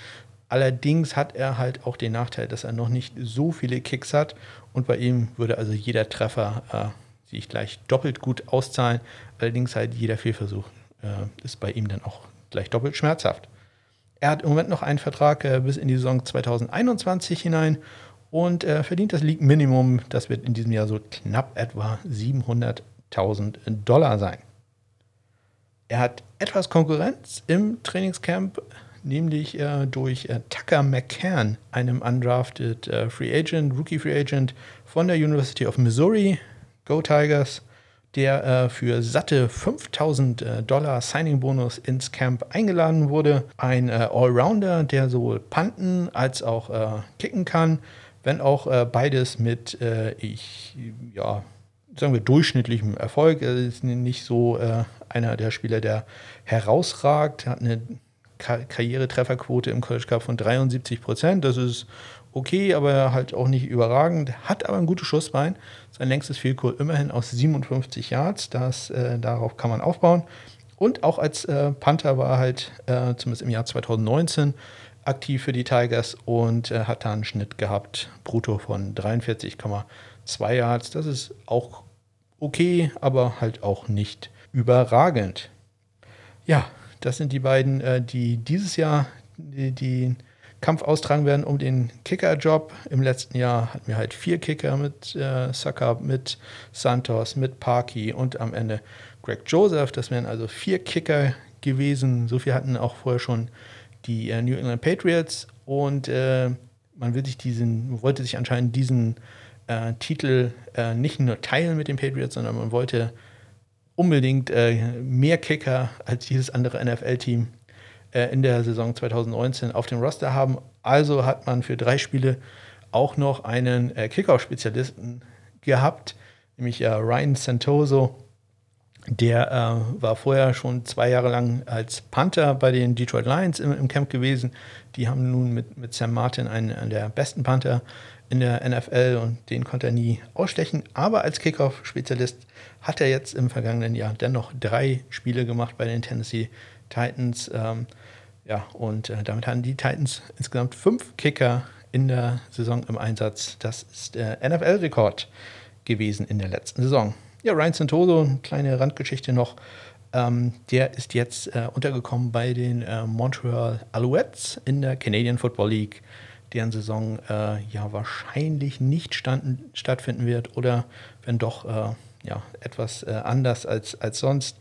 A: Allerdings hat er halt auch den Nachteil, dass er noch nicht so viele Kicks hat. Und bei ihm würde also jeder Treffer äh, sich gleich doppelt gut auszahlen. Allerdings halt jeder Fehlversuch äh, ist bei ihm dann auch gleich doppelt schmerzhaft. Er hat im Moment noch einen Vertrag äh, bis in die Saison 2021 hinein und äh, verdient das League Minimum. Das wird in diesem Jahr so knapp etwa 700.000 Dollar sein. Er hat etwas Konkurrenz im Trainingscamp, nämlich äh, durch äh, Tucker McCann, einem undrafted äh, Free Agent, Rookie Free Agent von der University of Missouri. Go Tigers! der äh, für satte 5000 äh, Dollar Signing-Bonus ins Camp eingeladen wurde. Ein äh, Allrounder, der sowohl panten als auch äh, kicken kann, wenn auch äh, beides mit, äh, ich, ja, sagen wir, durchschnittlichem Erfolg. Er ist nicht so einer der Spieler, der herausragt, hat eine Karrieretrefferquote im College Cup von 73 Prozent. Das ist okay, aber halt auch nicht überragend. Hat aber ein gutes Schussbein. Sein längstes Goal immerhin aus 57 Yards. Das, äh, darauf kann man aufbauen. Und auch als äh, Panther war er halt, äh, zumindest im Jahr 2019, aktiv für die Tigers und äh, hat da einen Schnitt gehabt, brutto von 43,2 Yards. Das ist auch okay, aber halt auch nicht überragend. Ja, das sind die beiden, äh, die dieses Jahr die Kampf austragen werden um den Kicker-Job. Im letzten Jahr hatten wir halt vier Kicker mit äh, Sucker, mit Santos, mit Parky und am Ende Greg Joseph. Das wären also vier Kicker gewesen. So viel hatten auch vorher schon die äh, New England Patriots und äh, man will sich diesen, wollte sich anscheinend diesen äh, Titel äh, nicht nur teilen mit den Patriots, sondern man wollte unbedingt äh, mehr Kicker als dieses andere NFL-Team äh, in der Saison 2019 auf dem Roster haben. Also hat man für drei Spiele auch noch einen äh, Kickoff-Spezialisten gehabt, nämlich äh, Ryan Santoso. Der äh, war vorher schon zwei Jahre lang als Panther bei den Detroit Lions im, im Camp gewesen. Die haben nun mit, mit Sam Martin einen, einen der besten Panther in der NFL und den konnte er nie ausstechen. Aber als Kickoff-Spezialist hat er jetzt im vergangenen Jahr dennoch drei Spiele gemacht bei den Tennessee Titans. Ähm, ja, und äh, damit hatten die Titans insgesamt fünf Kicker in der Saison im Einsatz. Das ist der NFL-Rekord gewesen in der letzten Saison. Ja, Ryan Santoso, eine kleine Randgeschichte noch. Ähm, der ist jetzt äh, untergekommen bei den äh, Montreal Alouettes in der Canadian Football League, deren Saison äh, ja wahrscheinlich nicht standen, stattfinden wird oder wenn doch äh, ja, etwas äh, anders als, als sonst.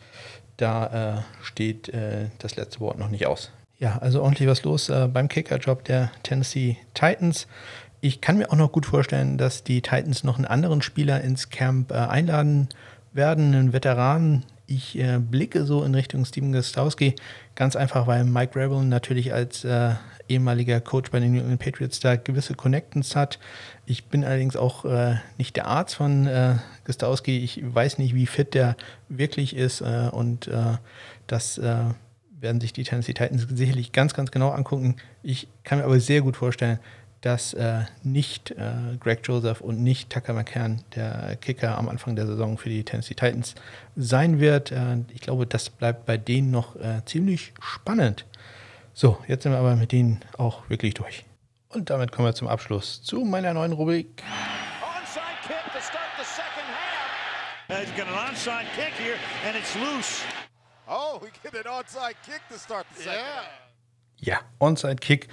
A: Da äh, steht das letzte Wort noch nicht aus. Ja, also ordentlich was los äh, beim Kickerjob der Tennessee Titans. Ich kann mir auch noch gut vorstellen, dass die Titans noch einen anderen Spieler ins Camp äh, einladen werden, einen Veteranen. Ich äh, blicke so in Richtung Steven Gostowski, ganz einfach, weil Mike Rebel natürlich als äh, ehemaliger Coach bei den New England Patriots da gewisse Connections hat. Ich bin allerdings auch äh, nicht der Arzt von äh, Gostowski. Ich weiß nicht, wie fit der wirklich ist äh, und äh, das werden sich die Tennessee Titans sicherlich ganz, ganz genau angucken. Ich kann mir aber sehr gut vorstellen, dass äh, nicht äh, Greg Joseph und nicht Tucker McCann der Kicker am Anfang der Saison für die Tennessee Titans sein wird. Äh, ich glaube, das bleibt bei denen noch äh, ziemlich spannend. So, jetzt sind wir aber mit denen auch wirklich durch. Und damit kommen wir zum Abschluss zu meiner neuen Rubrik. Onside kick to start the second half. He's got an onside kick here and it's loose. Oh, we get an onside kick to start the second. Yeah. Ja, Onside Kick.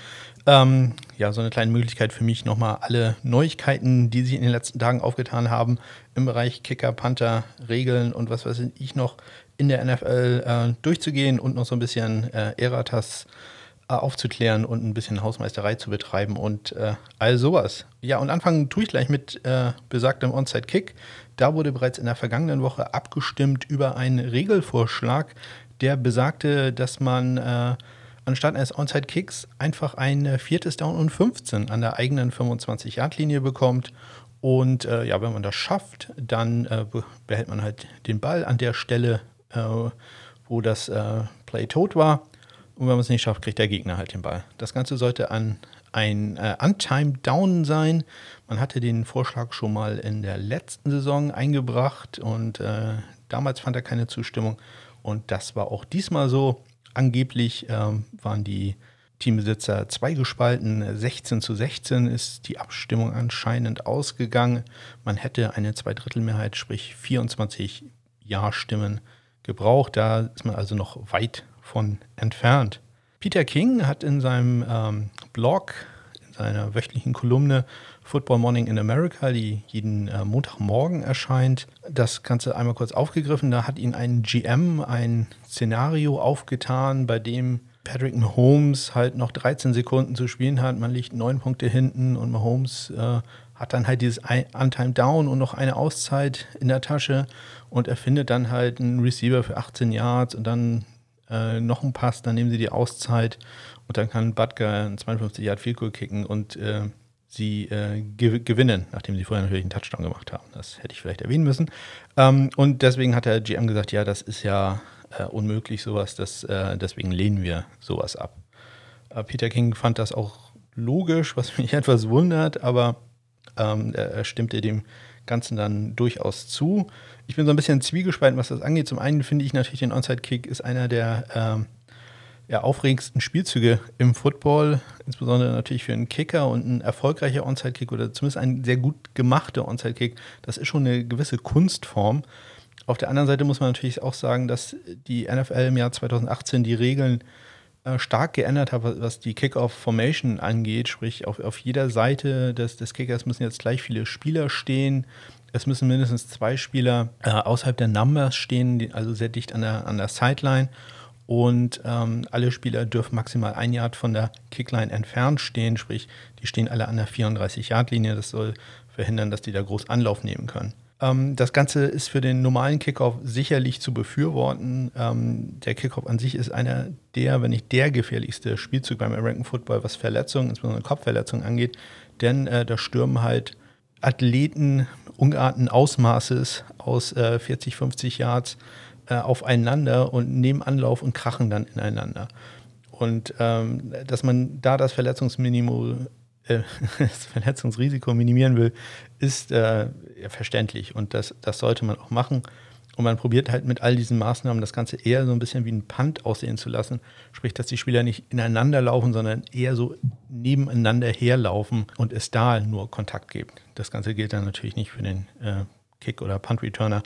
A: Ähm, ja, so eine kleine Möglichkeit für mich, nochmal alle Neuigkeiten, die sich in den letzten Tagen aufgetan haben, im Bereich Kicker, Panther, Regeln und was weiß ich noch in der NFL äh, durchzugehen und noch so ein bisschen äh, Eratas äh, aufzuklären und ein bisschen Hausmeisterei zu betreiben und äh, all sowas. Ja, und anfangen tue ich gleich mit äh, besagtem Onside Kick. Da wurde bereits in der vergangenen Woche abgestimmt über einen Regelvorschlag, der besagte, dass man äh, anstatt eines Onside-Kicks einfach ein viertes Down und 15 an der eigenen 25-Yard-Linie bekommt. Und äh, ja, wenn man das schafft, dann äh, behält man halt den Ball an der Stelle, äh, wo das äh, Play tot war. Und wenn man es nicht schafft, kriegt der Gegner halt den Ball. Das Ganze sollte an ein äh, Untimed Down sein. Man hatte den Vorschlag schon mal in der letzten Saison eingebracht und äh, damals fand er keine Zustimmung. Und das war auch diesmal so. Angeblich ähm, waren die Teambesitzer zweigespalten. 16 zu 16 ist die Abstimmung anscheinend ausgegangen. Man hätte eine Zweidrittelmehrheit, sprich 24 Ja-Stimmen gebraucht. Da ist man also noch weit von entfernt. Peter King hat in seinem ähm, Blog, in seiner wöchentlichen Kolumne Football Morning in America, die jeden äh, Montagmorgen erscheint, das Ganze einmal kurz aufgegriffen. Da hat ihn ein GM ein Szenario aufgetan, bei dem Patrick Mahomes halt noch 13 Sekunden zu spielen hat. Man liegt neun Punkte hinten und Mahomes äh, hat dann halt dieses Untime Down und noch eine Auszeit in der Tasche und er findet dann halt einen Receiver für 18 Yards und dann äh, noch ein Pass, dann nehmen sie die Auszeit und dann kann Butker ein 52 Yard Field Goal kicken und äh, sie äh, gew gewinnen, nachdem sie vorher natürlich einen Touchdown gemacht haben. Das hätte ich vielleicht erwähnen müssen. Ähm, und deswegen hat der GM gesagt, ja, das ist ja äh, unmöglich, sowas, das, äh, deswegen lehnen wir sowas ab. Äh, Peter King fand das auch logisch, was mich etwas wundert, aber ähm, er stimmte dem Ganzen dann durchaus zu. Ich bin so ein bisschen zwiegespalten, was das angeht. Zum einen finde ich natürlich, den Onside-Kick ist einer der ähm, ja, aufregendsten Spielzüge im Football, insbesondere natürlich für einen Kicker und ein erfolgreicher Onside-Kick oder zumindest ein sehr gut gemachter Onside-Kick. Das ist schon eine gewisse Kunstform. Auf der anderen Seite muss man natürlich auch sagen, dass die NFL im Jahr 2018 die Regeln äh, stark geändert hat, was die Kickoff-Formation angeht. Sprich, auf, auf jeder Seite des, des Kickers müssen jetzt gleich viele Spieler stehen. Es müssen mindestens zwei Spieler äh, außerhalb der Numbers stehen, also sehr dicht an der, an der Sideline. Und ähm, alle Spieler dürfen maximal ein Yard von der Kickline entfernt stehen, sprich, die stehen alle an der 34-Yard-Linie. Das soll verhindern, dass die da groß Anlauf nehmen können. Ähm, das Ganze ist für den normalen Kickoff sicherlich zu befürworten. Ähm, der Kickoff an sich ist einer der, wenn nicht der gefährlichste Spielzug beim American Football, was Verletzungen, insbesondere Kopfverletzungen angeht. Denn äh, da stürmen halt Athleten ungeahnten Ausmaßes aus äh, 40, 50 Yards äh, aufeinander und nehmen Anlauf und krachen dann ineinander. Und ähm, dass man da das Verletzungsminimum äh, das Verletzungsrisiko minimieren will, ist äh, verständlich und das, das sollte man auch machen. Und man probiert halt mit all diesen Maßnahmen das Ganze eher so ein bisschen wie ein Punt aussehen zu lassen. Sprich, dass die Spieler nicht ineinander laufen, sondern eher so nebeneinander herlaufen und es da nur Kontakt gibt. Das Ganze gilt dann natürlich nicht für den äh, Kick- oder Punt-Returner.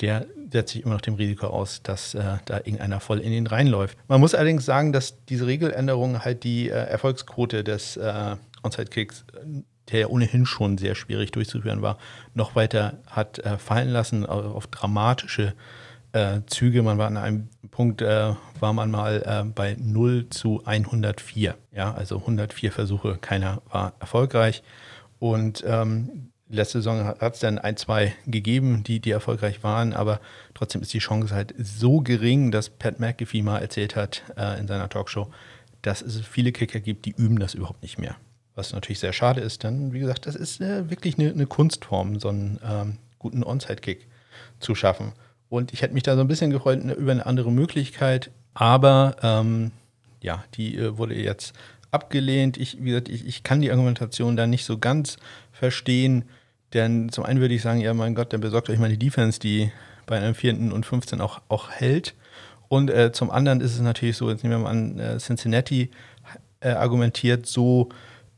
A: Der setzt sich immer noch dem Risiko aus, dass äh, da irgendeiner voll in ihn reinläuft. Man muss allerdings sagen, dass diese Regeländerung halt die äh, Erfolgsquote des äh, Onside-Kicks der ja ohnehin schon sehr schwierig durchzuführen war, noch weiter hat äh, fallen lassen auf dramatische äh, Züge. Man war an einem Punkt, äh, war man mal äh, bei 0 zu 104. Ja, also 104 Versuche, keiner war erfolgreich. Und ähm, letzte Saison hat es dann ein, zwei gegeben, die, die erfolgreich waren, aber trotzdem ist die Chance halt so gering, dass Pat McAfee mal erzählt hat äh, in seiner Talkshow, dass es viele Kicker gibt, die üben das überhaupt nicht mehr. Was natürlich sehr schade ist, denn wie gesagt, das ist äh, wirklich eine, eine, Kunstform, so einen ähm, guten Onside-Kick zu schaffen. Und ich hätte mich da so ein bisschen gefreut ne, über eine andere Möglichkeit, aber ähm, ja, die äh, wurde jetzt abgelehnt. Ich, wie gesagt, ich, ich kann die Argumentation da nicht so ganz verstehen, denn zum einen würde ich sagen, ja, mein Gott, dann besorgt euch mal die Defense, die bei einem vierten und 15 auch, auch hält. Und äh, zum anderen ist es natürlich so, jetzt nehmen wir mal an, äh, Cincinnati äh, argumentiert so,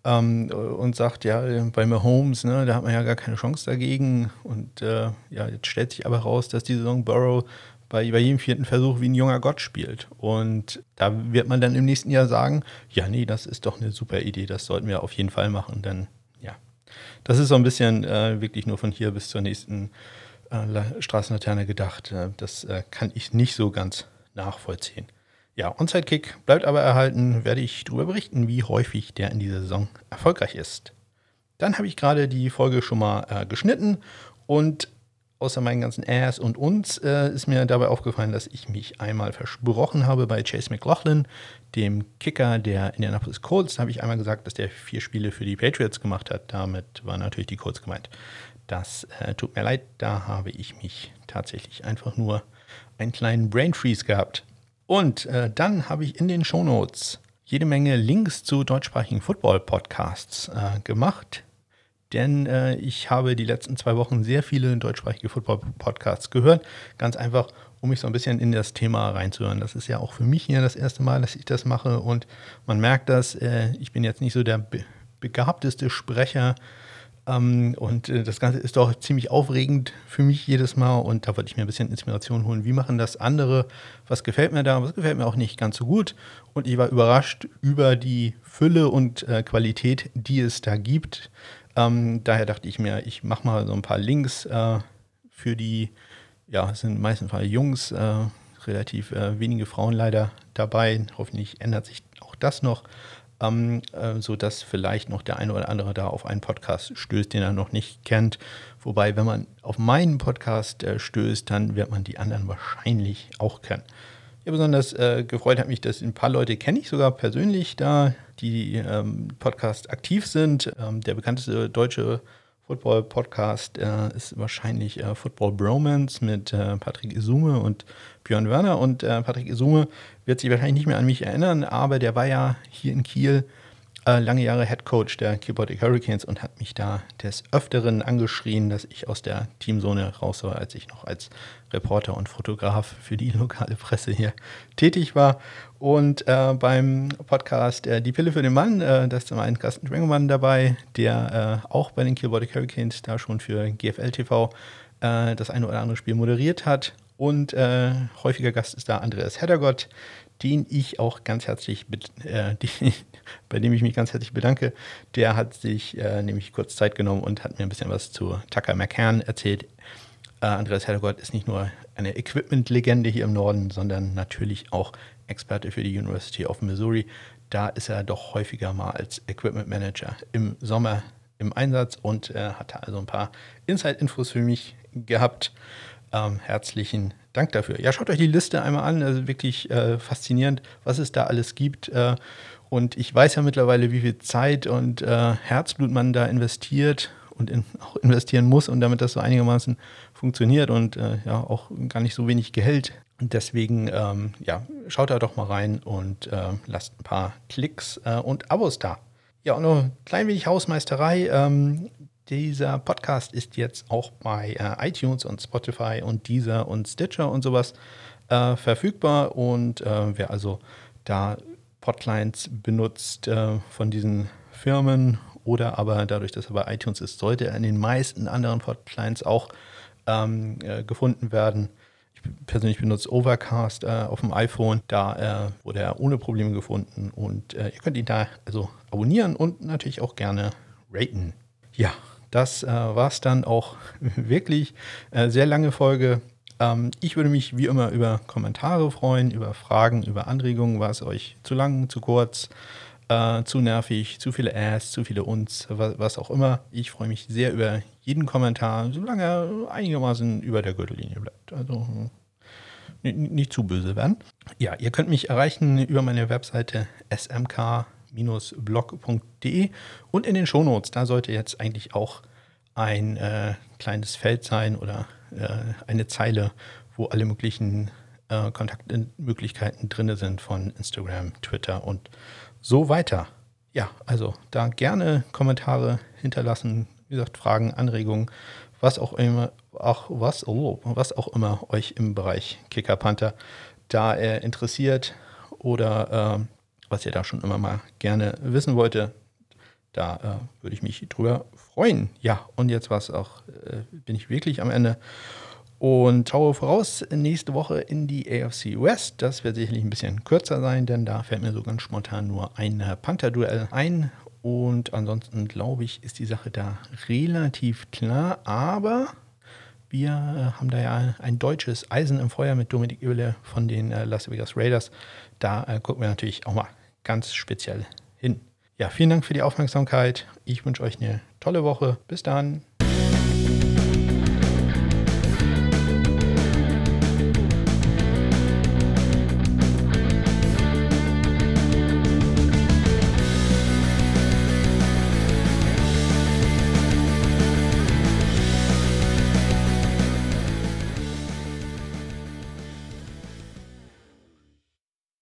A: ähm, und sagt, ja, bei Mahomes, ne, da hat man ja gar keine Chance dagegen. Und äh, ja, jetzt stellt sich aber raus, dass die Saison Burrow bei, bei jedem vierten Versuch wie ein junger Gott spielt. Und da wird man dann im nächsten Jahr sagen, ja, nee, das ist doch eine super Idee, das sollten wir auf jeden Fall machen. Denn das ist so ein bisschen äh, wirklich nur von hier bis zur nächsten äh, Straßenlaterne gedacht. Äh, das äh, kann ich nicht so ganz nachvollziehen. Ja, Onside-Kick bleibt aber erhalten, werde ich darüber berichten, wie häufig der in dieser Saison erfolgreich ist. Dann habe ich gerade die Folge schon mal äh, geschnitten und außer meinen ganzen Äs und uns äh, ist mir dabei aufgefallen, dass ich mich einmal versprochen habe bei Chase McLaughlin, dem Kicker der Indianapolis Colts. Da habe ich einmal gesagt, dass der vier Spiele für die Patriots gemacht hat. Damit waren natürlich die Colts gemeint. Das äh, tut mir leid, da habe ich mich tatsächlich einfach nur einen kleinen Brain Freeze gehabt. Und äh, dann habe ich in den Shownotes jede Menge Links zu deutschsprachigen Football-Podcasts äh, gemacht. Denn äh, ich habe die letzten zwei Wochen sehr viele deutschsprachige Football-Podcasts gehört. Ganz einfach, um mich so ein bisschen in das Thema reinzuhören. Das ist ja auch für mich hier das erste Mal, dass ich das mache. Und man merkt das, äh, ich bin jetzt nicht so der be begabteste Sprecher ähm, und äh, das Ganze ist doch ziemlich aufregend für mich jedes Mal und da wollte ich mir ein bisschen Inspiration holen. Wie machen das andere? Was gefällt mir da? Was gefällt mir auch nicht ganz so gut? Und ich war überrascht über die Fülle und äh, Qualität, die es da gibt. Ähm, daher dachte ich mir, ich mache mal so ein paar Links äh, für die, ja, es sind meistens Fall Jungs, äh, relativ äh, wenige Frauen leider dabei. Hoffentlich ändert sich auch das noch ähm, äh, sodass vielleicht noch der eine oder andere da auf einen Podcast stößt, den er noch nicht kennt. Wobei, wenn man auf meinen Podcast äh, stößt, dann wird man die anderen wahrscheinlich auch kennen. Ja, besonders äh, gefreut hat mich, dass ein paar Leute kenne ich sogar persönlich da, die ähm, Podcast aktiv sind. Ähm, der bekannteste deutsche Football-Podcast äh, ist wahrscheinlich äh, Football Bromance mit äh, Patrick Isume und Björn Werner. Und äh, Patrick Isume wird sich wahrscheinlich nicht mehr an mich erinnern, aber der war ja hier in Kiel äh, lange Jahre Head Coach der Keyboardic Hurricanes und hat mich da des Öfteren angeschrien, dass ich aus der Teamzone raus war, als ich noch als Reporter und Fotograf für die lokale Presse hier tätig war. Und äh, beim Podcast äh, Die Pille für den Mann, äh, da ist zum einen Carsten Schwengemann dabei, der äh, auch bei den Keyboardic Hurricanes da schon für GFL TV äh, das eine oder andere Spiel moderiert hat. Und äh, häufiger Gast ist da Andreas Heddergott, den ich auch ganz herzlich, die, bei dem ich mich ganz herzlich bedanke. Der hat sich äh, nämlich kurz Zeit genommen und hat mir ein bisschen was zu Tucker McCann erzählt. Äh, Andreas Heddergott ist nicht nur eine Equipment-Legende hier im Norden, sondern natürlich auch Experte für die University of Missouri. Da ist er doch häufiger mal als Equipment Manager im Sommer im Einsatz und äh, hat also ein paar Inside-Infos für mich gehabt. Ähm, herzlichen Dank dafür. Ja, schaut euch die Liste einmal an. Also wirklich äh, faszinierend, was es da alles gibt. Äh, und ich weiß ja mittlerweile, wie viel Zeit und äh, Herzblut man da investiert und in, auch investieren muss und damit das so einigermaßen funktioniert und äh, ja auch gar nicht so wenig Gehalt. Und deswegen, ähm, ja, schaut da doch mal rein und äh, lasst ein paar Klicks äh, und Abos da. Ja, und noch ein klein wenig Hausmeisterei. Ähm, dieser Podcast ist jetzt auch bei äh, iTunes und Spotify und Deezer und Stitcher und sowas äh, verfügbar. Und wer also da Podlines benutzt äh, von diesen Firmen oder aber dadurch, dass er bei iTunes ist, sollte er in den meisten anderen Podlines auch ähm, äh, gefunden werden. Ich persönlich benutze Overcast äh, auf dem iPhone. Da wurde er ohne Probleme gefunden und ihr könnt ihn da also abonnieren und natürlich auch gerne raten. Ja, das äh, war es dann auch wirklich. Äh, sehr lange Folge. Ähm, ich würde mich wie immer über Kommentare freuen, über Fragen, über Anregungen. War es euch zu lang, zu kurz, äh, zu nervig, zu viele Ass, zu viele Uns, was, was auch immer. Ich freue mich sehr über jeden Kommentar, solange er einigermaßen über der Gürtellinie bleibt. Also nicht zu böse werden. Ja, ihr könnt mich erreichen über meine Webseite smk blog.de und in den Shownotes, da sollte jetzt eigentlich auch ein äh, kleines Feld sein oder eine Zeile, wo alle möglichen äh, Kontaktmöglichkeiten drin sind von Instagram, Twitter und so weiter. Ja, also da gerne Kommentare hinterlassen, wie gesagt, Fragen, Anregungen, was auch immer, auch was, oh, was auch immer euch im Bereich Kicker Panther da äh, interessiert oder äh, was ihr da schon immer mal gerne wissen wollte, da äh, würde ich mich drüber freuen. Ja, und jetzt war es auch, äh, bin ich wirklich am Ende und schaue voraus nächste Woche in die AFC West. Das wird sicherlich ein bisschen kürzer sein, denn da fällt mir so ganz spontan nur ein Panther-Duell ein. Und ansonsten glaube ich, ist die Sache da relativ klar. Aber wir äh, haben da ja ein deutsches Eisen im Feuer mit Dominik Oehle von den äh, Las Vegas Raiders. Da äh, gucken wir natürlich auch mal ganz speziell hin. Ja, vielen Dank für die Aufmerksamkeit. Ich wünsche euch eine tolle Woche. Bis dann.